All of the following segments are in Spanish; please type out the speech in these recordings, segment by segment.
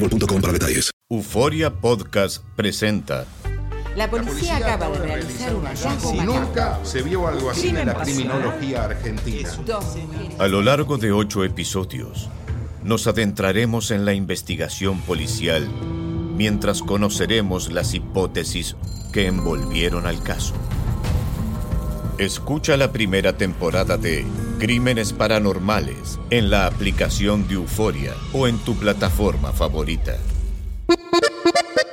boostmobile.com para detalles. Euforia Podcast presenta La policía acaba de realizar un hallazgo. Nunca se vio algo así en la criminología argentina. A lo largo de ocho episodios, nos adentraremos en la investigación policial mientras conoceremos las hipótesis que envolvieron al caso. Escucha la primera temporada de Crímenes Paranormales en la aplicación de Euforia o en tu plataforma favorita.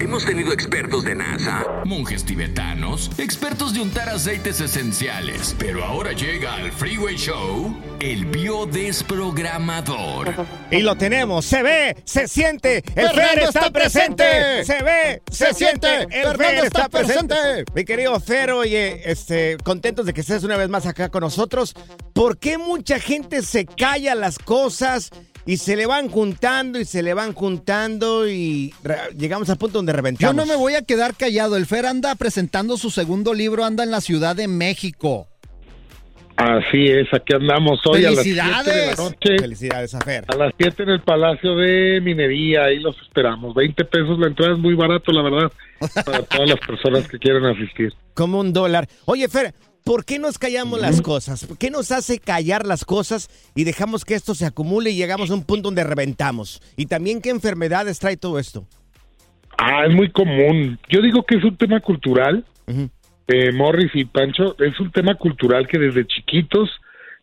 Hemos tenido expertos de NASA, monjes tibetanos, expertos de untar aceites esenciales. Pero ahora llega al Freeway Show el biodesprogramador. Y lo tenemos, se ve, se siente, el Fer está presente. Se ve, se siente, el Fer está presente. Mi querido Fer, oye, este, contentos de que estés una vez más acá con nosotros. ¿Por qué mucha gente se calla las cosas? Y se le van juntando y se le van juntando y llegamos al punto donde Yo reventamos. no me voy a quedar callado. El Fer anda presentando su segundo libro, anda en la Ciudad de México. Así es, aquí andamos hoy a las 7 de la ¡Felicidades! noche. Felicidades a Fer. A las 7 en el Palacio de Minería, ahí los esperamos. 20 pesos la entrada es muy barato, la verdad, para todas las personas que quieran asistir. Como un dólar. Oye, Fer, ¿por qué nos callamos las cosas? ¿Por qué nos hace callar las cosas y dejamos que esto se acumule y llegamos a un punto donde reventamos? Y también qué enfermedades trae todo esto. Ah, es muy común. Yo digo que es un tema cultural. Eh, Morris y Pancho, es un tema cultural que desde chiquitos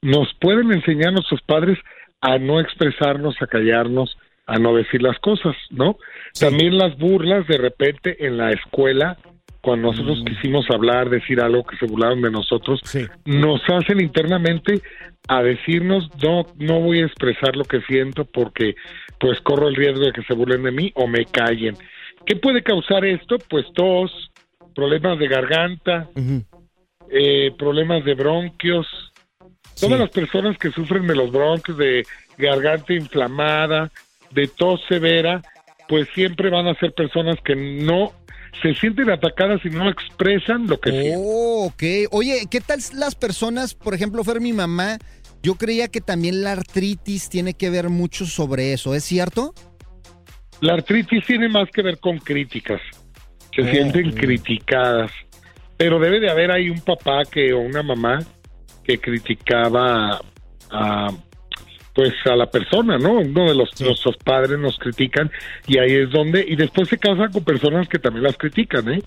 nos pueden enseñar nuestros padres a no expresarnos, a callarnos, a no decir las cosas, ¿no? También las burlas de repente en la escuela, cuando nosotros quisimos hablar, decir algo que se burlaron de nosotros, nos hacen internamente a decirnos no no voy a expresar lo que siento porque pues corro el riesgo de que se burlen de mí o me callen. ¿Qué puede causar esto? Pues tos, problemas de garganta, eh, problemas de bronquios. Todas las personas que sufren de los bronquios, de garganta inflamada, de tos severa, pues siempre van a ser personas que no se sienten atacadas y no expresan lo que sienten. Oh, ok. Oye, ¿qué tal las personas, por ejemplo, Fer, mi mamá? Yo creía que también la artritis tiene que ver mucho sobre eso, ¿es cierto? La artritis tiene más que ver con críticas. Se Oh, sienten criticadas. Pero debe de haber ahí un papá que o una mamá que criticaba a pues a la persona, ¿no? Uno de los nuestros padres nos critican y ahí es donde y después se casan con personas que también las critican, ¿eh?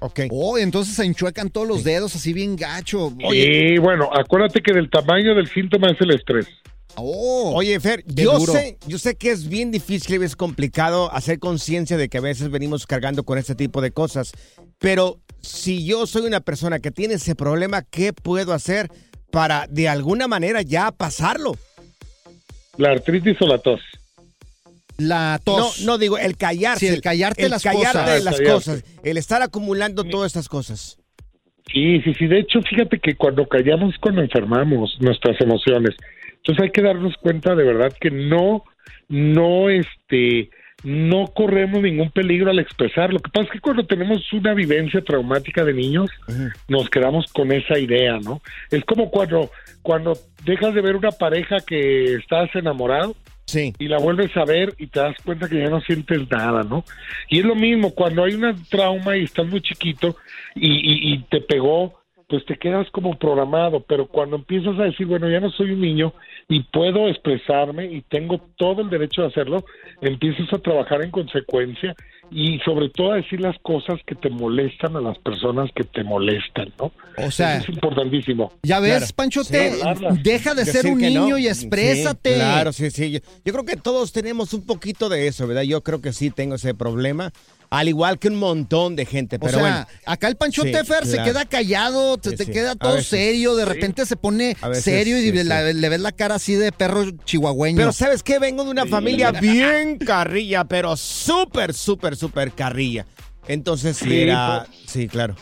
Ok. Oh, entonces se enchuecan todos los dedos así bien gacho. Y bueno, acuérdate que del tamaño del síntoma es el estrés. Oh, Oye, Fer, yo duro. sé, yo sé que es bien difícil y es complicado hacer conciencia de que a veces venimos cargando con este tipo de cosas, pero si yo soy una persona que tiene ese problema, ¿qué puedo hacer para de alguna manera ya pasarlo. La artritis o la tos. La tos. No, no digo, el callarse. Sí, el callarte el las callarte cosas. de las Callarse. cosas. El estar acumulando todas estas cosas. Sí, sí, sí. De hecho, fíjate que cuando callamos, es cuando enfermamos nuestras emociones. Entonces hay que darnos cuenta de verdad que no, no, este, no corremos ningún peligro al expresar. Lo que pasa es que cuando tenemos una vivencia traumática de niños, nos quedamos con esa idea, ¿no? Es como cuando, cuando dejas de ver una pareja que estás enamorado Sí. y la vuelves a ver y te das cuenta que ya no sientes nada, ¿no? Y es lo mismo, cuando hay un trauma y estás muy chiquito y, y- y te pegó, pues te quedas como programado, pero cuando empiezas a decir, bueno, ya no soy un niño y puedo expresarme y tengo todo el derecho de hacerlo, empiezas a trabajar en consecuencia y sobre todo a decir las cosas que te molestan a las personas que te molestan, ¿no? O sea, Eso es importantísimo. Ya ves, Claro. Panchote, Sí, deja de ser un no. niño y exprésate. Sí, claro, sí, sí. Yo creo que todos tenemos un poquito de eso, ¿verdad? Yo creo que sí tengo ese problema, al igual que un montón de gente. O Pero sea, bueno, acá el Panchote Sí, Fer se queda callado, te, Sí, te queda todo veces. serio, de repente se pone veces, serio y sí, le, sí. la- le ves la cara así de perro chihuahueño. pero ¿sabes qué? Vengo de una familia bien carrilla, pero súper, súper, súper carrilla. Entonces sí, era... Sí, claro.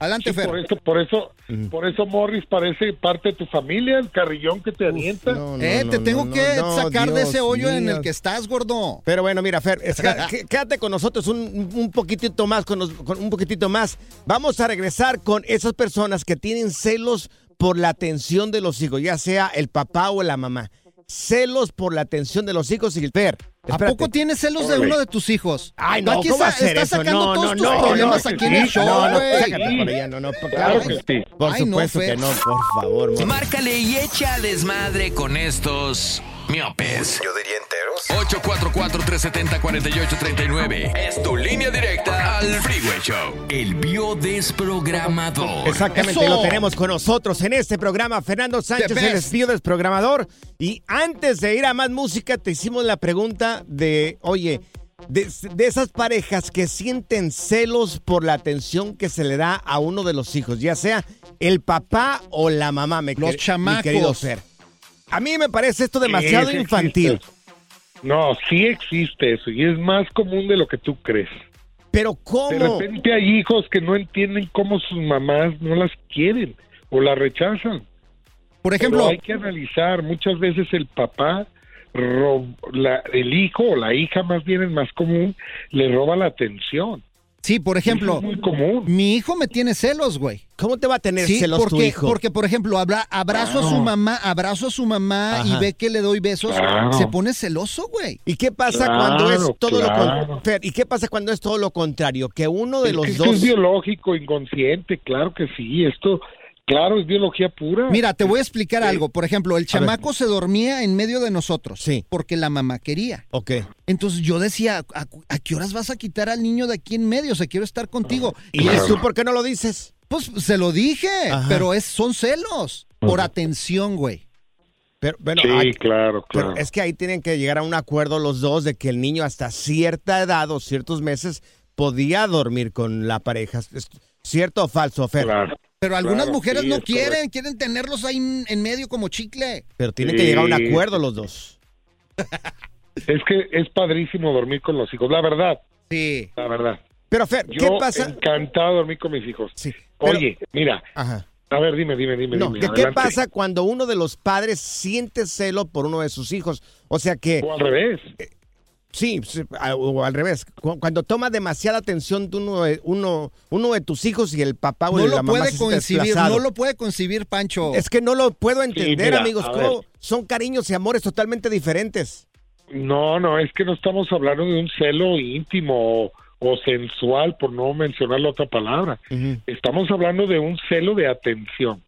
Adelante, Sí, Fer. por eso, por eso, por eso Morris parece parte de tu familia, el carrillón que te. No, no, eh, no, te no, tengo no, que no, sacar de ese hoyo en el que estás, gordo. Pero bueno, mira, Fer, es- quédate con nosotros un, un poquitito más, con, nos- con un poquitito más. Vamos a regresar con esas personas que tienen celos por la atención de los hijos, ya sea el papá o la mamá. Celos por la atención de los hijos y el Fer. ¿A espérate. poco tienes celos de uno de tus hijos? Ay, no, Aquí ¿cómo a sa- estás sacando No, todos no, tus no, problemas no, aquí en el show, No, no, sácate por allá, no, no, por- Claro que sí. Por Ay, no, supuesto que no, por favor. mo- Márcale y echa desmadre con estos miopes. Yo diría enteros. 844-370-4839. Es tu línea directa al Freeway Show. El biodesprogramador. Exactamente, Eso. lo tenemos con nosotros en este programa, Fernando Sánchez, The el best. espío desprogramador. Y antes de ir a más música, te hicimos la pregunta de, oye, de, de esas parejas que sienten celos por la atención que se le da a uno de los hijos, ya sea el papá o la mamá, me Los chamacos. mi querido Fer. A mí me parece esto demasiado infantil. existe. No, sí existe eso y es más común de lo que tú crees. Pero De ¿cómo? repente hay hijos que no entienden cómo sus mamás no las quieren o las rechazan. Por Pero ejemplo, hay que analizar, muchas veces el papá, rob- la- el hijo o la hija más bien es más común, le roba la atención. Sí, por ejemplo, es muy común. mi hijo me tiene celos, güey. ¿Cómo te va a tener Sí, celos porque, tu hijo? porque por ejemplo, abra- abrazo a su mamá, abrazo a su mamá y ve que le doy besos, Claro. se pone celoso, güey. ¿Y qué pasa Claro, cuando es todo lo ¿Y qué pasa cuando es todo lo contrario? Que uno de Es los que dos es biológico, inconsciente, claro que sí. Esto, claro, es biología pura. Mira, te voy a explicar algo. Por ejemplo, el chamaco se dormía en medio de nosotros. Sí. Porque la mamá quería. Ok. Entonces yo decía, ¿a, a qué horas vas a quitar al niño de aquí en medio? O sea, quiero estar contigo. ¿Y tú por qué no lo dices? Pues se lo dije, Ajá. pero es, son celos. Por atención, güey. Pero, bueno, sí, hay- claro, pero claro. es que ahí tienen que llegar a un acuerdo los dos de que el niño hasta cierta edad o ciertos meses podía dormir con la pareja. ¿Es ¿Cierto o falso, Fer? Claro. Pero algunas Claro, mujeres sí, no quieren, correcto. quieren tenerlos ahí en, medio como chicle. Pero tienen que llegar a un acuerdo los dos. Es que es padrísimo dormir con los hijos, la verdad, Sí. la verdad. Pero Fer, Yo ¿qué pasa? encantado de dormir con mis hijos. Sí, pero- Oye, mira, Ajá. a ver, dime, dime, dime. No, dime, ¿qué, qué adelante. pasa cuando uno de los padres siente celo por uno de sus hijos? O sea que, O al revés. Sí, sí, o al revés, cu- cuando toma demasiada atención de uno de, uno, uno de tus hijos y el papá o No la lo mamá puede desplazado. no lo puede concebir, Pancho. Es que no lo puedo entender, mira, amigos. ¿cómo? Son cariños y amores totalmente diferentes. No, no, es que no estamos hablando de un celo íntimo o, o sensual, por no mencionar la otra palabra. Estamos hablando de un celo de atención.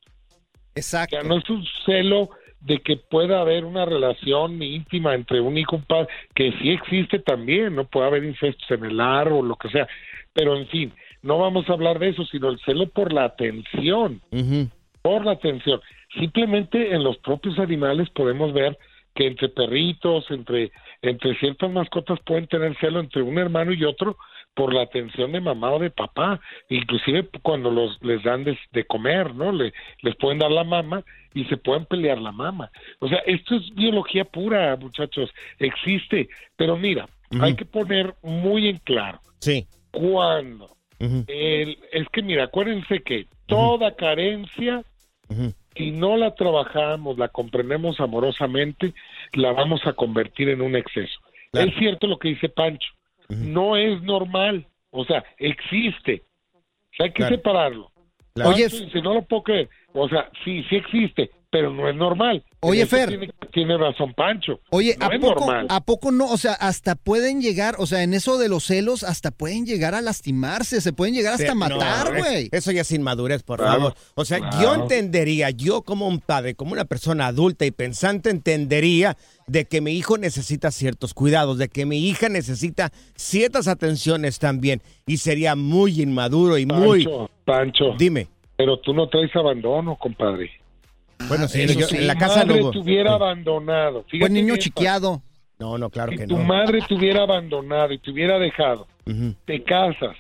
Exacto. O sea, no es un celo de que pueda haber una relación íntima entre un hijo y un padre, que sí existe también, no puede haber incestos en el o lo que sea, pero en fin, no vamos a hablar de eso, sino el celo por la atención, por la atención. Simplemente en los propios animales podemos ver que entre perritos, entre, entre ciertas mascotas pueden tener celo entre un hermano y otro, por la atención de mamá o de papá, inclusive cuando los les dan de, de comer, ¿no? Le, les pueden dar la mama y se pueden pelear la mama. O sea, esto es biología pura, muchachos, existe, pero mira, hay que poner muy en claro. Sí. Cuando el- es que mira, acuérdense que toda carencia si no la trabajamos, la comprendemos amorosamente, la vamos a convertir en un exceso. Es cierto lo que dice Pancho, no es normal, o sea, existe, o sea, hay que Claro. separarlo. Claro. Oye, dice, no lo puedo creer, o sea, sí, sí existe, pero no es normal. Oye, Fer. Tiene, tiene razón Pancho. Oye, no ¿a es poco, normal. ¿a poco no? O sea, hasta pueden llegar, o sea, en eso de los celos, hasta pueden llegar a lastimarse, se pueden llegar hasta matar, no, es- güey. Eso ya es inmadurez, por Claro, favor. O sea, yo entendería, yo como un padre, como una persona adulta y pensante, entendería de que mi hijo necesita ciertos cuidados, de que mi hija necesita ciertas atenciones también. Y sería muy inmaduro y muy... Pancho, Pancho. Dime. Pero tú no traes abandono, compadre. Bueno, sí, yo- sí, la tu casa madre Sí. abandonado. Fíjate Buen niño chiqueado. No, no, claro Si que tu no. madre te hubiera abandonado y te hubiera dejado, te casas,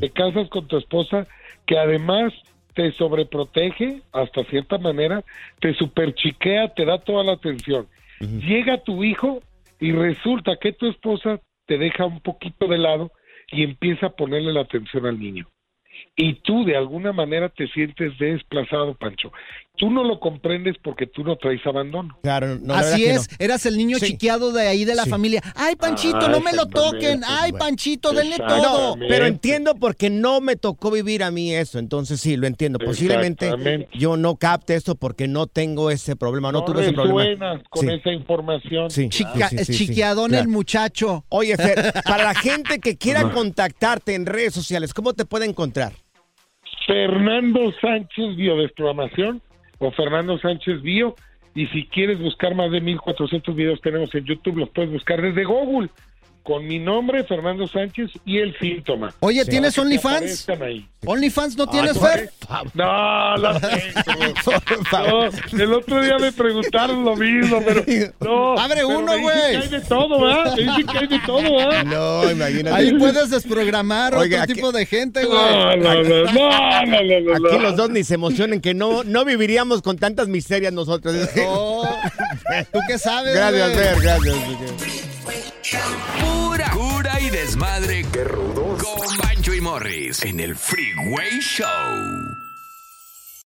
te casas con tu esposa que además te sobreprotege hasta cierta manera, te superchiquea, te da toda la atención. Llega tu hijo y resulta que tu esposa te deja un poquito de lado y empieza a ponerle la atención al niño. Y tú de alguna manera te sientes desplazado, Pancho. Tú no lo comprendes porque tú no traes abandono. Claro, no, Así es, que no. eras el niño Sí. chiqueado de ahí de la Sí. familia. Ay, Panchito, Ah, no me lo toquen. Ay. Panchito, denle todo. No, pero entiendo porque no me tocó vivir a mí eso, entonces sí, lo entiendo. Posiblemente yo no capte esto porque no tengo ese problema, no, No tuve ese problema. con Sí. esa información. Sí, Chica- sí, sí, sí, sí, chiquiadón claro. el muchacho. Oye, Fer, para la gente que quiera contactarte en redes sociales, ¿cómo te puede encontrar? Fernando Sánchez Biodesprogramación o Fernando Sánchez Bio. Y si quieres buscar más de 1400 videos tenemos en YouTube, los puedes buscar desde Google con mi nombre, Fernando Sánchez, y el síntoma. Oye. ¿tienes OnlyFans? OnlyFans no tienes, Ah, Fer. No, la tengo. No, el otro día me preguntaron lo mismo, pero no. Abre pero uno, güey. que hay de todo, ¿verdad? Me dicen que hay de todo, ¿verdad? No, imagínate. Ahí puedes desprogramar Oiga, otro aquí- tipo de gente, No, güey. no, no, no, no, no, no, no. Aquí los dos ni se emocionen que no, no viviríamos con tantas miserias nosotros. ¿Tú qué sabes, Gracias? Fer, gracias. Pura cura y desmadre. ¡Qué rudos! Con Bancho y Morris en el Freeway Show.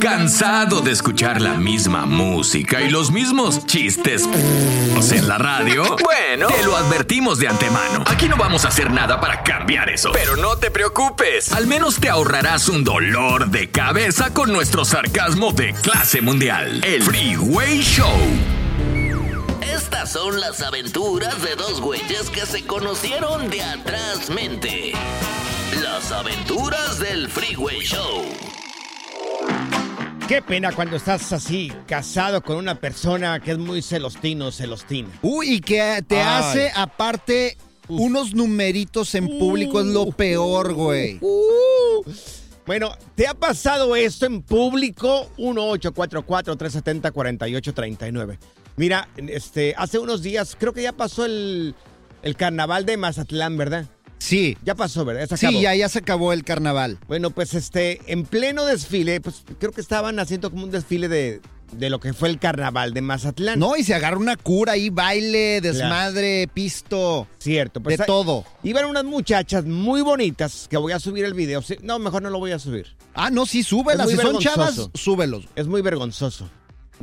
¿Cansado de escuchar la misma música y los mismos chistes en la radio? Bueno, te lo advertimos de antemano. Aquí no vamos a hacer nada para cambiar eso. Pero no te preocupes. Al menos te ahorrarás un dolor de cabeza con nuestro sarcasmo de clase mundial. El Freeway Show. Estas son las aventuras de dos güeyes que se conocieron de atrás mente. Las aventuras del Freeway Show. Qué pena cuando estás así, casado con una persona que es muy celostino, celostina. Uy, y que te Ay. hace aparte unos numeritos en público es lo peor, güey. Uh. Bueno, ¿te ha pasado esto en público? 1-844-370-4839. Mira, este, hace unos días, creo que ya pasó el, El carnaval de Mazatlán, ¿verdad? Sí. Ya pasó, ¿verdad? Sí, ya, ya se acabó el carnaval. Bueno, pues este, en pleno desfile, pues creo que estaban haciendo como un desfile de, de lo que fue el carnaval de Mazatlán. No, y se agarra una cura ahí, baile, desmadre, pisto. Cierto, pues de hay- todo. Iban unas muchachas muy bonitas, que voy a subir el video. No, mejor no lo voy a subir. Ah, no, sí, súbelas. Si son chavas, súbelos. Es muy vergonzoso.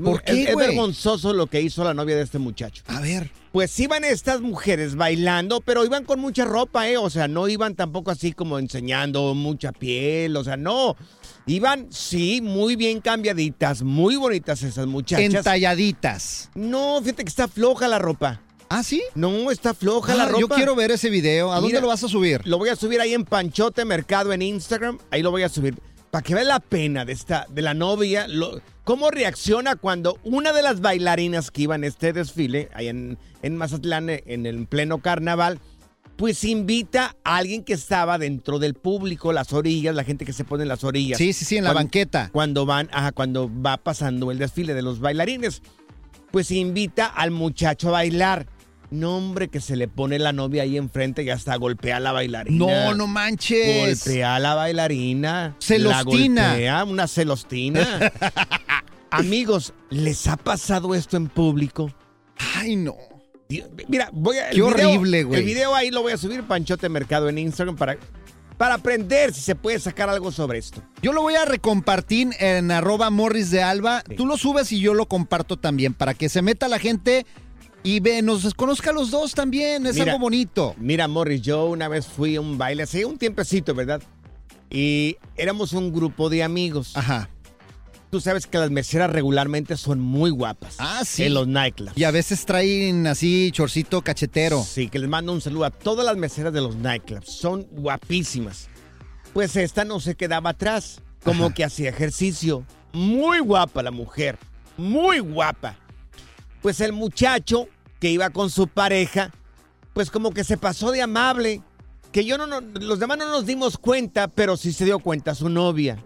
¿Por qué, Es, vergonzoso lo que hizo la novia de este muchacho. A ver. Pues iban estas mujeres bailando, pero iban con mucha ropa, ¿eh? O sea, no iban tampoco así como enseñando mucha piel, o sea, no. Iban, sí, muy bien cambiaditas, muy bonitas esas muchachas. Entalladitas. No, fíjate que está floja la ropa. ¿Ah, sí? No, está floja la Ah, ropa. yo quiero ver ese video. ¿A dónde Mira, lo vas a subir? Lo voy a subir ahí en Panchote Mercado en Instagram. Ahí lo voy a subir. Para que vean la pena de esta, de la novia. lo- cómo reacciona cuando una de las bailarinas que iba en este desfile, ahí en, en Mazatlán, en el pleno carnaval, pues invita a alguien que estaba dentro del público, las orillas, la gente que se pone en las orillas. Sí, sí, sí, en la banqueta. Cuando van, ajá, cuando va pasando el desfile de los bailarines. Pues invita al muchacho a bailar. No, hombre, que se le pone la novia ahí enfrente y hasta golpea a la bailarina. No, no manches. Golpea a la bailarina. Celostina. La golpea, una celostina. Amigos, ¿les ha pasado esto en público? Ay, no. Mira, voy a. el Qué video- horrible, güey. El video ahí lo voy a subir, Panchote Mercado, en Instagram para, para aprender si se puede sacar algo sobre esto. Yo lo voy a recompartir en arroba morris de alba. Tú lo subes y yo lo comparto también para que se meta la gente y ve, nos conozca a los dos también. Es Mira, algo bonito. Mira, Morris, yo una vez fui a un baile hace un tiempecito, ¿verdad? Y éramos un grupo de amigos. Ajá. Tú sabes que las meseras regularmente son muy guapas. Ah, sí. En los nightclubs. Y a veces traen así chorcito cachetero. Sí, que les mando un saludo a todas las meseras de los nightclubs. Son guapísimas. Pues esta no se quedaba atrás. Como que hacía ejercicio. Muy guapa la mujer. Muy guapa. Pues el muchacho que iba con su pareja, pues como que se pasó de amable. Que yo no, no- los demás no nos dimos cuenta, pero sí se dio cuenta su novia.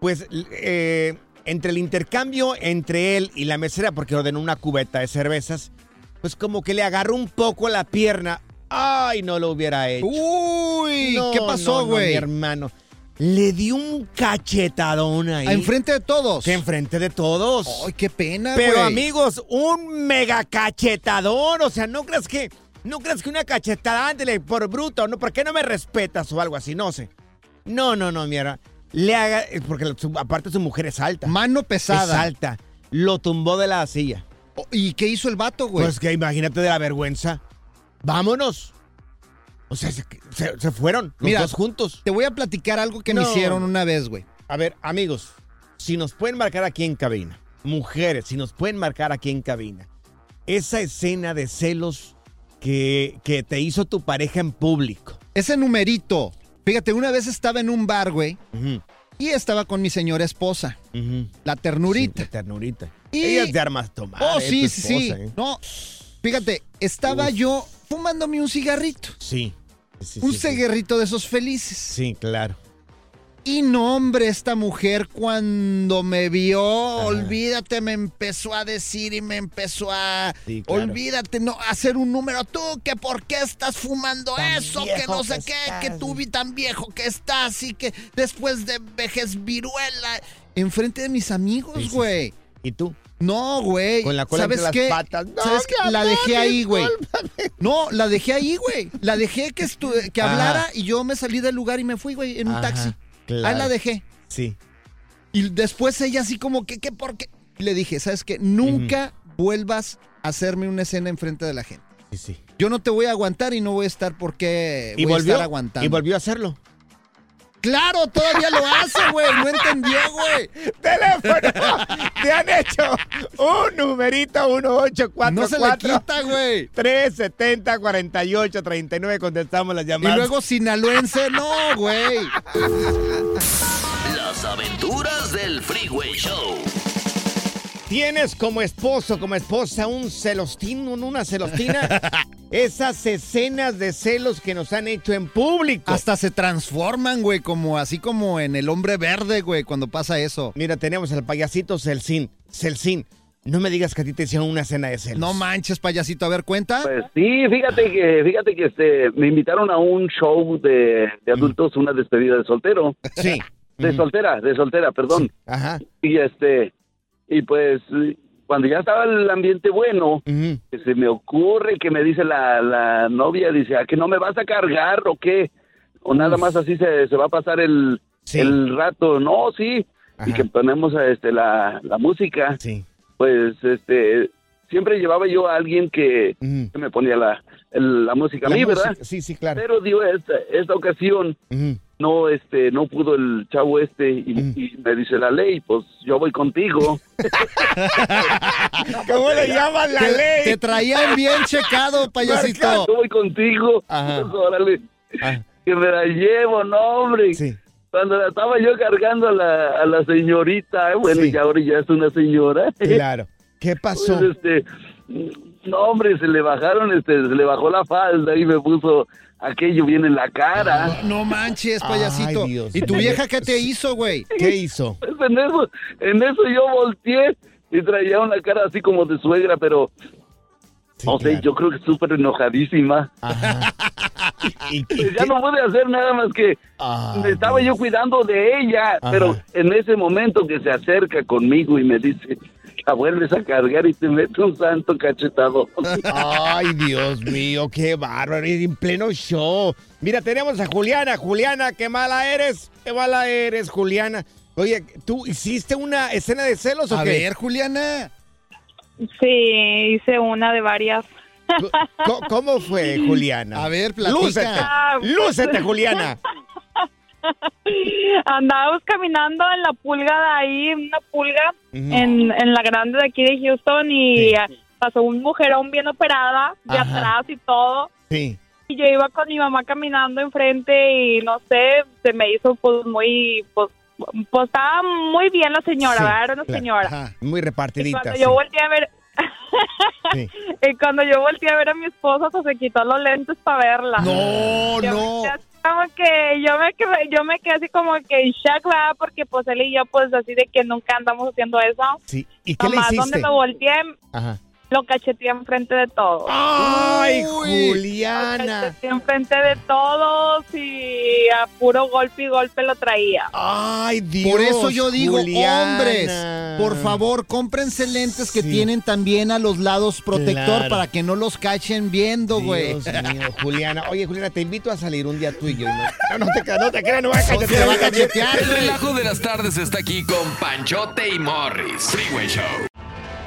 Pues eh, entre el intercambio entre él y la mesera, porque ordenó una cubeta de cervezas, pues como que le agarró un poco la pierna. Ay, no lo hubiera hecho. Uy, No, ¿qué pasó, no, no, güey? mi hermano. Le dio un cachetadón ahí. ¿A enfrente de todos? Que enfrente de todos. Ay, qué pena, güey. Pero amigos, un mega cachetadón. O sea, no creas que. No creas que una cachetada, ándele, por bruto, ¿no? ¿Por qué no me respetas o algo así? No sé. No, no, no, mira. Le haga. eh, Porque su- aparte su mujer es alta. Mano pesada. Es alta. Lo tumbó de la silla. Oh, ¿Y qué hizo el vato, güey? Pues que imagínate de la vergüenza. Vámonos. O sea, se, se- se fueron los Mira, dos juntos. Te voy a platicar algo que me No. hicieron una vez, güey. A ver, amigos, si nos pueden marcar aquí en cabina, mujeres, si nos pueden marcar aquí en cabina, esa escena de celos que, que te hizo tu pareja en público. Ese numerito. Fíjate, una vez estaba en un bar, güey, y estaba con mi señora esposa, la ternurita. Sí, la ternurita. Y- Ella es de armas tomar. Oh, eh, sí, sí, eh. No, fíjate, estaba yo fumándome un cigarrito. Sí. sí, un sí. cigarrito de esos felices. Sí, claro. Y no, hombre, esta mujer cuando me vio, olvídate, me empezó a decir y me empezó a... Sí, claro. Olvídate, no, hacer un número. Tú, que por qué estás fumando Tan eso, que no sé que qué, estás. que tú vi tan viejo que estás y que después de vejez viruela. Enfrente de mis amigos, Sí, sí, sí. güey. ¿Y tú? No, güey. Con la cola ¿Sabes entre qué? las patas. No, ¿Sabes qué? mi La dejé ahí, güey. No, la dejé ahí, güey. La dejé que, que Ajá. hablara y yo me salí del lugar y me fui, güey, en un Ajá, taxi. Claro. Ahí la dejé. Sí. Y después ella así como que, ¿qué por qué? Y le dije, ¿sabes qué? Nunca vuelvas a hacerme una escena enfrente de la gente. Sí, sí. Yo no te voy a aguantar y no voy a estar porque Y voy a volvió, estar aguantando. y volvió a hacerlo. Claro, todavía lo hace, güey. No entendió, güey. Teléfono. Te han hecho un numerito 1844. No se le quita, güey. 370 48 39 contestamos las Y llamadas. luego sinaloense, no, güey. Las aventuras del Freeway Show. ¿Tienes como esposo, como esposa un celostino, una celostina? Esas escenas de celos que nos han hecho en público. Hasta se transforman, güey, como así como en el hombre verde, güey, cuando pasa eso. Mira, tenemos al payasito Celsin. Celsin. No me digas que a ti te hicieron una cena de celos. No manches, payasito. A ver, cuenta. Pues sí, fíjate que, fíjate que este, me invitaron a un show de, de adultos, una despedida de soltero. Sí. De soltera, de soltera, perdón. Ajá. Y este, y pues cuando ya estaba el ambiente bueno, que se me ocurre que me dice la, la novia, dice, ¿a que no me vas a cargar o qué? O nada más así se, se va a pasar el, el rato. No, sí. Y que ponemos este, la, la música. Sí. Pues este, siempre llevaba yo a alguien que, que me ponía la, el- la música a mí, ¿verdad? Sí, sí, claro. Pero dio esta, esta ocasión no este no pudo el chavo este y, y me dice la ley pues yo voy contigo ¿Cómo le llaman la Te- ley? Te traían bien checado, payasito. yo voy contigo Ajá. Pues, órale que me la llevo no hombre cuando la estaba yo cargando a la, a la señorita eh, bueno y ahora ya es una señora Claro. ¿Qué pasó? Pues, este no hombre se le bajaron este se le bajó la falda y me puso aquello bien en la cara No manches, payasito. Ay, Dios ¿Y tu vieja qué te hizo, güey? ¿Qué hizo? Pues en eso, en eso yo volteé y traía una cara así como de suegra, pero no sé, yo creo que súper enojadísima. Pues ya no pude hacer nada más que me estaba yo cuidando de ella, Ajá. pero en ese momento que se acerca conmigo y me dice, la vuelves a cargar y te mete un santo cachetado. Ay, Dios mío, qué bárbaro. En pleno show. Mira, tenemos a Juliana. Juliana, qué mala eres. Qué mala eres, Juliana. Oye, ¿tú hiciste una escena de celos o A qué? ver, Juliana. Sí, hice una de varias. ¿Cómo fue, Juliana? A ver, platica. Lúcete, Ah, lúcete, Juliana. Andábamos caminando en la pulga de ahí, una pulga en, en la grande de aquí de Houston y eh, pasó un mujerón bien operada de Ajá. atrás y todo. Sí. Y yo iba con mi mamá caminando enfrente y no sé, se me hizo pues muy, pues, pues estaba muy bien la señora, Sí, ¿verdad? Era una claro. señora. Ajá, Muy Y repartidita. cuando sí. yo volteé a ver, Sí. y cuando yo volteé a ver a mi esposa, pues se quitó los lentes para verla. No, Yo no. me Como que yo me quedé, yo me quedé así como que en shock, ¿verdad? Porque pues él y yo pues así de que nunca andamos haciendo eso. Sí. ¿Y qué le hiciste? donde me volteé, Ajá. Lo cacheteé enfrente de todos. ¡Ay, Lo Juliana! cacheteé enfrente de todos y a puro golpe y golpe lo traía. ¡Ay, Dios! Por eso yo digo, Juliana. hombres, por favor, cómprense lentes que tienen también a los lados protector Claro. para que no los cachen viendo, güey. Dios mío, Juliana. Oye, Juliana, te invito a salir un día tú y yo. No, no, no te, no te creas, no va a cachetear. te va a cachetear, El relajo de las tardes está aquí con Panchote y Morris. Freeway Show.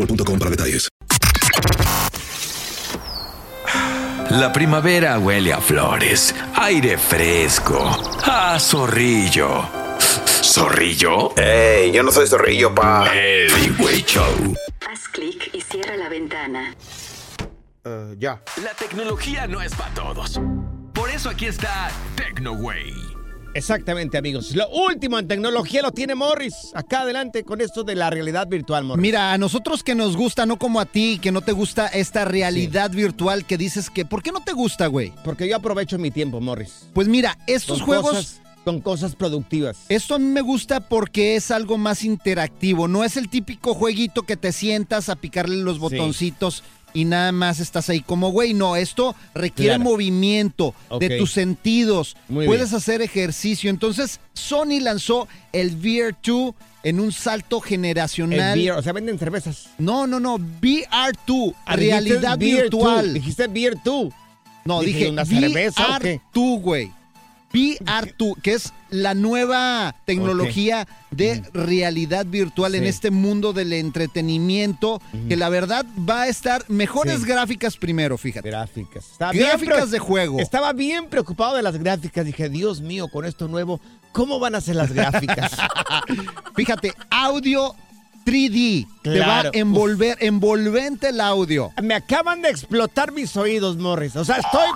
boostmobile.com para detalles. La primavera huele a flores, aire fresco, a zorrillo. ¿Zorrillo? ¡Ey! Yo no soy zorrillo, pa. El Freeway Show. Haz clic y cierra la ventana. ya. La tecnología no es para todos. Por eso aquí está TecnoWay. Exactamente, amigos. Lo último en tecnología lo tiene Morris. Acá adelante con esto de la realidad virtual, Morris. Mira, a nosotros que nos gusta, no como a ti, que no te gusta esta realidad virtual que dices que. ¿Por qué no te gusta, güey? Porque yo aprovecho mi tiempo, Morris. Pues mira, estos Con juegos. cosas- con cosas productivas. Esto a mí me gusta porque es algo más interactivo. No es el típico jueguito que te sientas a picarle los botoncitos y nada más estás ahí como güey. No, esto requiere Claro. movimiento de tus sentidos. Muy Puedes bien. hacer ejercicio. Entonces, Sony lanzó el VR2 en un salto generacional. El o sea, venden cervezas. No, no, no. VR2, Ah, realidad virtual. Dijiste Beer 2. No, dije, una cerveza o qué? VR2, güey. VR2, que es la nueva tecnología de realidad virtual en este mundo del entretenimiento, que la verdad va a estar mejores Sí. gráficas primero, fíjate. Gráficas. Estaba Gráficas de juego. Estaba bien preocupado de las gráficas. Dije, Dios mío, con esto nuevo, ¿cómo van a ser las gráficas? Fíjate, audio 3D. Te va a envolver, envolvente el audio. Me acaban de explotar mis oídos, Morris. O sea, estoy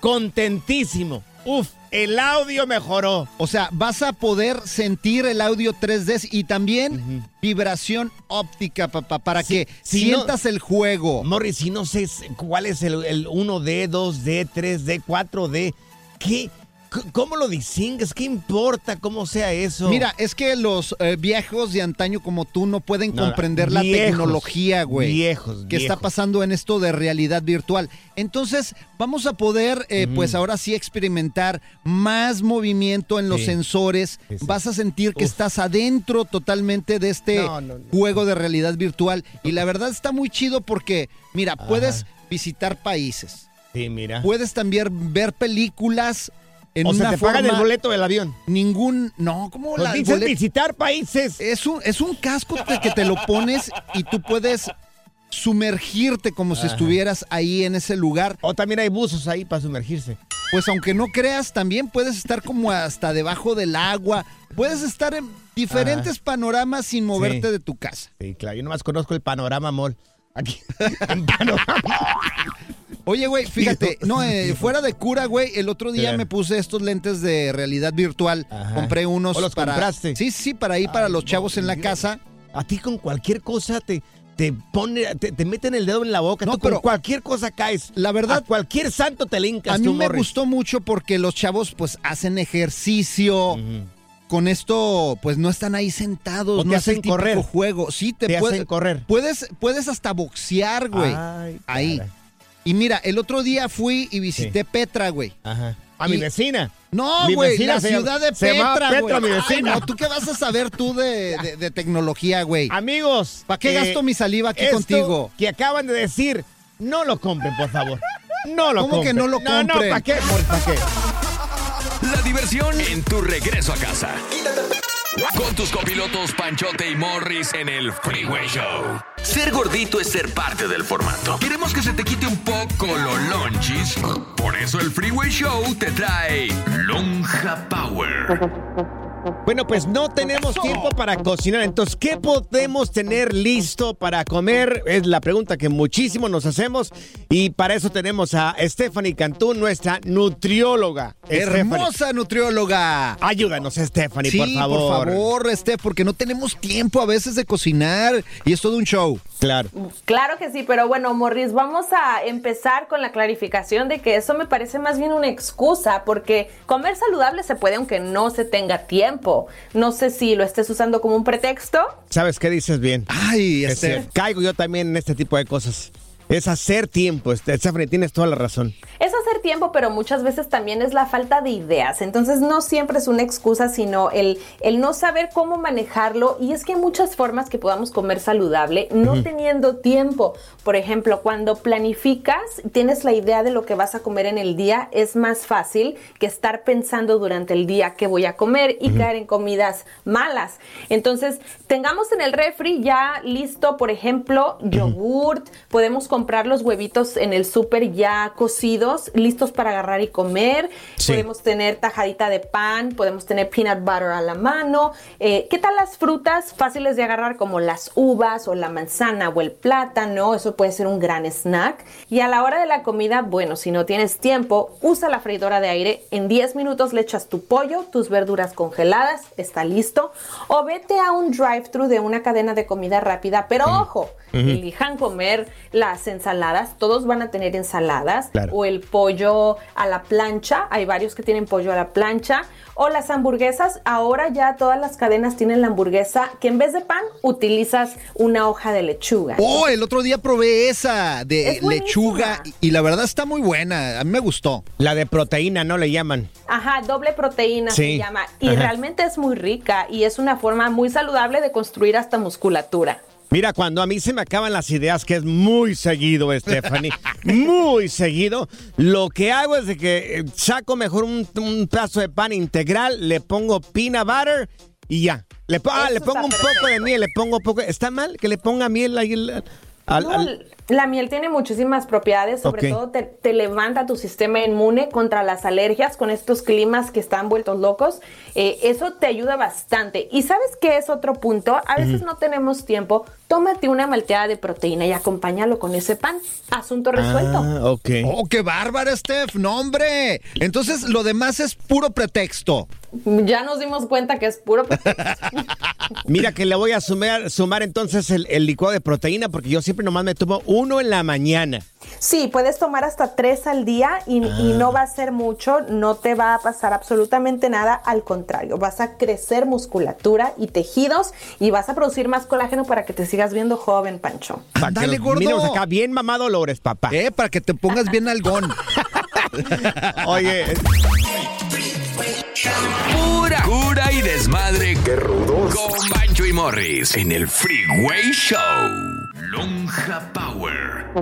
contentísimo. Uf, el audio mejoró. O sea, vas a poder sentir el audio 3D y también vibración óptica, papá, para Sí, que si no- sientas el juego. Morris, si no sé cuál es el, el 1D, 2D, 3D, 4D, ¿qué? ¿Cómo lo distingues? ¿Qué importa cómo sea eso? Mira, es que los eh, viejos de antaño como tú no pueden No, comprender la tecnología, güey. viejos, Que está pasando en esto de realidad virtual. Entonces, vamos a poder, eh, pues ahora sí, experimentar más movimiento en los Sí. sensores. Sí, sí. Vas a sentir que Uf. estás adentro totalmente de este No, no, no. juego de realidad virtual. Y la verdad está muy chido porque, mira, puedes visitar países. Sí, mira. Puedes también ver películas en o una sea, te pagan el forma- boleto del avión. Ningún, no, ¿cómo Pues la dices bolet- visitar países. Es un, es un casco que te lo pones y tú puedes sumergirte como si estuvieras ahí en ese lugar. O también hay buzos ahí para sumergirse. Pues aunque no creas, también puedes estar como hasta debajo del agua. Puedes estar en diferentes panoramas sin moverte Sí. de tu casa. Sí, claro. Yo nomás conozco el Panorama Mall. Aquí. en Panorama. Oye, güey, fíjate, no, eh, fuera de cura, güey, el otro día me puse estos lentes de realidad virtual. Ajá. Compré unos ¿O los para. compraste? Sí, sí, para ahí, para Ay, los chavos en la Dios. casa. A ti con cualquier cosa te, te pone, te, te meten el dedo en la boca. No, Tú con pero- cualquier cosa caes. La verdad- A cualquier santo te lincas A mí tú, me Morris. gustó mucho porque los chavos pues hacen ejercicio. Con esto, pues no están ahí sentados, O te no es el hacen típico correr. juego. Sí, te, Te puede- hacen correr. Puedes, puedes hasta boxear, güey. Ay, ahí. caray. Y mira, el otro día fui y visité Petra, güey. Ajá. A Y- mi vecina. No, Mi güey, la se ciudad de se Petra, Petra, güey. mi Ay, vecina. no, ¿tú qué vas a saber tú de, de- de tecnología, güey? Amigos. ¿Para qué eh, gasto mi saliva aquí esto contigo? Que acaban de decir, no lo compren, por favor. No lo ¿Cómo que compren. no lo No, no, compren? ¿para qué? ¿Para qué? La diversión en tu regreso a casa. Con tus copilotos Panchote y Morris en el Freeway Show. Ser gordito es ser parte del formato. Queremos que se te quite un poco lo lonchis. Por eso el Freeway Show te trae Lonja Power. Bueno, pues no tenemos tiempo para cocinar. Entonces, ¿qué podemos tener listo para comer? Es la pregunta que muchísimo nos hacemos. Y para eso tenemos a Stephanie Cantú, nuestra nutrióloga. Stephanie, Hermosa nutrióloga. Ayúdanos, Stephanie, Sí, por favor. por favor, Steph, porque no tenemos tiempo a veces de cocinar y es todo un show. Claro. Claro que sí, pero bueno, Morris, vamos a empezar con la clarificación de que eso me parece más bien una excusa, porque comer saludable se puede aunque no se tenga tiempo. No sé si lo estés usando como un pretexto. ¿Sabes qué dices bien? Ay, Es Steph. cierto. Caigo yo también en este tipo de cosas. Es hacer tiempo, Stephanie, tienes toda la razón. Es hacer tiempo, pero muchas veces también es la falta de ideas. Entonces no siempre es una excusa, sino el, el no saber cómo manejarlo. Y es que hay muchas formas que podamos comer saludable no teniendo tiempo. Por ejemplo, cuando planificas, tienes la idea de lo que vas a comer en el día, es más fácil que estar pensando durante el día qué voy a comer y caer en comidas malas. Entonces, tengamos en el refri ya listo, por ejemplo, yogurt, podemos comprar comprar los huevitos en el súper ya cocidos, listos para agarrar y comer. Sí. Podemos tener tajadita de pan, podemos tener peanut butter a la mano. Eh, ¿Qué tal las frutas fáciles de agarrar como las uvas o la manzana o el plátano? Eso puede ser un gran snack. Y a la hora de la comida, bueno, si no tienes tiempo, usa la freidora de aire. En 10 minutos le echas tu pollo, tus verduras congeladas, está listo. O vete a un drive-thru de una cadena de comida rápida, pero ojo, Ujú. elijan comer las ensaladas, todos van a tener ensaladas, Claro. o el pollo a la plancha, hay varios que tienen pollo a la plancha, o las hamburguesas, ahora ya todas las cadenas tienen la hamburguesa que en vez de pan utilizas una hoja de lechuga. Oh, el otro día probé esa de Es lechuga y, y la verdad está muy buena. A mí me gustó. La de proteína, ¿no le llaman? Ajá, doble proteína Sí. se llama. Y Ajá. realmente es muy rica y es una forma muy saludable de construir hasta musculatura. Mira, cuando a mí se me acaban las ideas, que es muy seguido, Stephanie, muy seguido, lo que hago es de que eh, saco mejor un, un pedazo de pan integral, le pongo peanut butter y ya. Le, ah, le pongo un poco de miel, le pongo poco. ¿Está mal que le ponga miel ahí al- al- al- La miel tiene muchísimas propiedades, sobre todo te, te levanta tu sistema inmune contra las alergias con estos climas que están vueltos locos. Eh, eso te ayuda bastante. ¿Y sabes qué es otro punto? A veces no tenemos tiempo. Tómate una malteada de proteína y acompáñalo con ese pan. Asunto resuelto. Ah, ok. Oh, qué bárbara, Steph. No, hombre. Entonces, lo demás es puro pretexto. Ya nos dimos cuenta que es puro Mira que le voy a sumar, sumar entonces el, el licuado de proteína porque yo siempre nomás me tomo uno en la mañana. Sí, puedes tomar hasta tres al día y, y no va a ser mucho, no te va a pasar absolutamente nada, al contrario, vas a crecer musculatura y tejidos y vas a producir más colágeno para que te sigas viendo joven, Pancho. Ándale, gordo. Acá, bien mamado Lores, papá. Eh, para que te pongas bien algón. Oye, Pura cura y desmadre. ¡Qué rudos! Con Bancho y Morris en el Freeway Show. Lonja Power.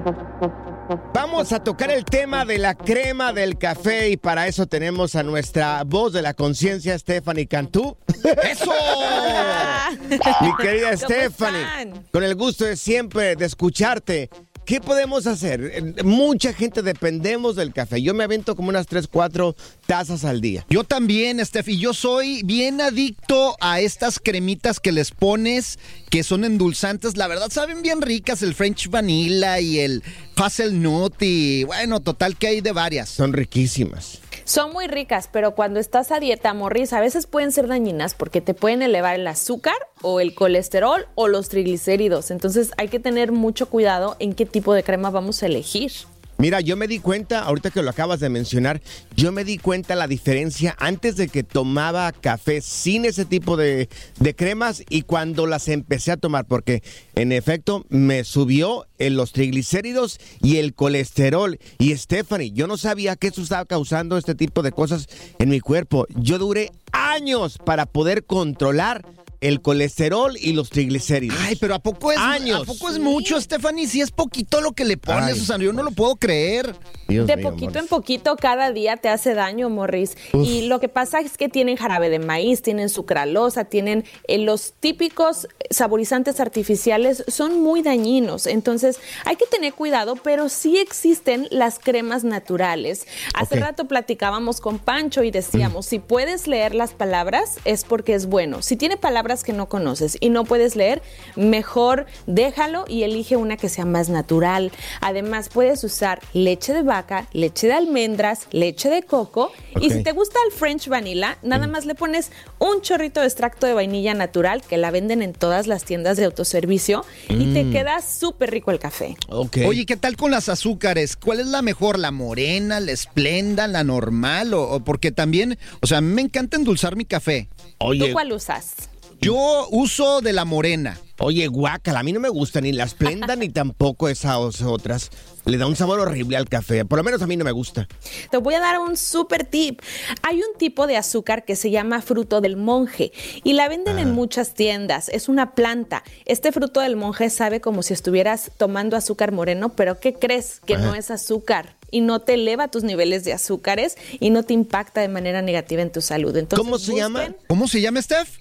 Vamos a tocar el tema de la crema del café y para eso tenemos a nuestra voz de la conciencia, Stephanie Cantú. ¡Eso! Mi querida ¿Cómo Stephanie, están? con el gusto de siempre de escucharte. ¿Qué podemos hacer? Mucha gente dependemos del café. Yo me avento como unas 3, 4 tazas al día. Yo también, Steph, y yo soy bien adicto a estas cremitas que les pones, que son endulzantes. La verdad, saben bien ricas el French Vanilla y el Hazelnut y bueno, total que hay de varias. Son riquísimas. Son muy ricas, pero cuando estás a dieta, Morris, a veces pueden ser dañinas porque te pueden elevar el azúcar o el colesterol o los triglicéridos. Entonces hay que tener mucho cuidado en qué tipo de crema vamos a elegir. Mira, yo me di cuenta, ahorita que lo acabas de mencionar, yo me di cuenta la diferencia antes de que tomaba café sin ese tipo de, de cremas y cuando las empecé a tomar, porque en efecto me subió en los triglicéridos y el colesterol. Y Stephanie, yo no sabía que eso estaba causando este tipo de cosas en mi cuerpo. Yo duré años para poder controlar el colesterol y los triglicéridos. Ay, pero ¿a poco es, Años. ¿a poco es mucho, Stephanie? Si es poquito lo que le pones, Ay. o sea, yo no lo puedo creer. Dios de mío, poquito Morris. en poquito cada día te hace daño, Morris. Uf. Y lo que pasa es que tienen jarabe de maíz, tienen sucralosa, tienen eh, los típicos saborizantes artificiales, son muy dañinos. Entonces hay que tener cuidado, pero sí existen las cremas naturales. Hace rato platicábamos con Pancho y decíamos, si puedes leer las palabras es porque es bueno. Si tiene palabras que no conoces y no puedes leer, mejor déjalo y elige una que sea más natural. Además, puedes usar leche de vaca, leche de almendras, leche de coco. Y si te gusta el French vanilla, nada más le pones un chorrito de extracto de vainilla natural que la venden en todas las tiendas de autoservicio y te Mm. queda súper rico el café. Oye, ¿qué tal con las azúcares? ¿Cuál es la mejor? ¿La morena, la esplenda, la normal? O, o porque también, o sea, me encanta endulzar mi café. ¿Tú cuál usas? Yo uso de la morena. Oye, guácala, a mí no me gusta ni la esplenda ni tampoco esas otras. Le da un sabor horrible al café. Por lo menos a mí no me gusta. Te voy a dar un super tip. Hay un tipo de azúcar que se llama fruto del monje y la venden en muchas tiendas. Es una planta. Este fruto del monje sabe como si estuvieras tomando azúcar moreno, pero ¿qué crees? Que Ajá. no es azúcar y no te eleva tus niveles de azúcares y no te impacta de manera negativa en tu salud. Entonces, ¿Cómo se busquen llama? ¿Cómo se llama, Steph?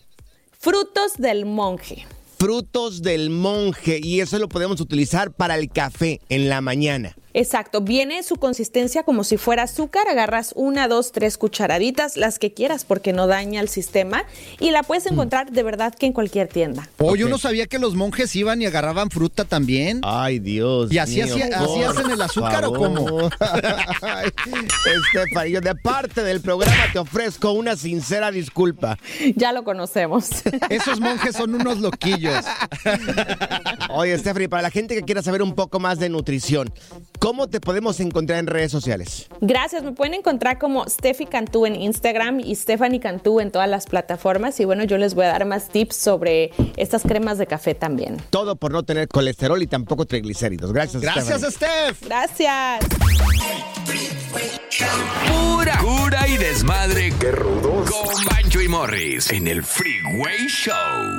Frutos del monje. frutos del monje y eso lo podemos utilizar para el café en la mañana. Exacto, viene su consistencia como si fuera azúcar, agarras una, dos, tres cucharaditas, las que quieras porque no daña el sistema y la puedes encontrar de verdad que en cualquier tienda. Oh, yo no sabía que los monjes iban y agarraban fruta también. Ay, Dios. ¿Y así, mío, así por hacen el azúcar o cómo? favor. Estefanía, de parte del programa te ofrezco una sincera disculpa. Ya lo conocemos. Esos monjes son unos loquillos. Oye, Stephanie, para la gente que quiera saber un poco más de nutrición, ¿cómo te podemos encontrar en redes sociales? Gracias, me pueden encontrar como Steffi Cantú en Instagram y Stephanie Cantú en todas las plataformas y bueno, yo les voy a dar más tips sobre estas cremas de café también. Todo por no tener colesterol y tampoco triglicéridos. Gracias, Gracias, Stephanie. Steph. Gracias. Pura cura y desmadre. Qué rudos. Con Bancho y Morris en el Freeway Show.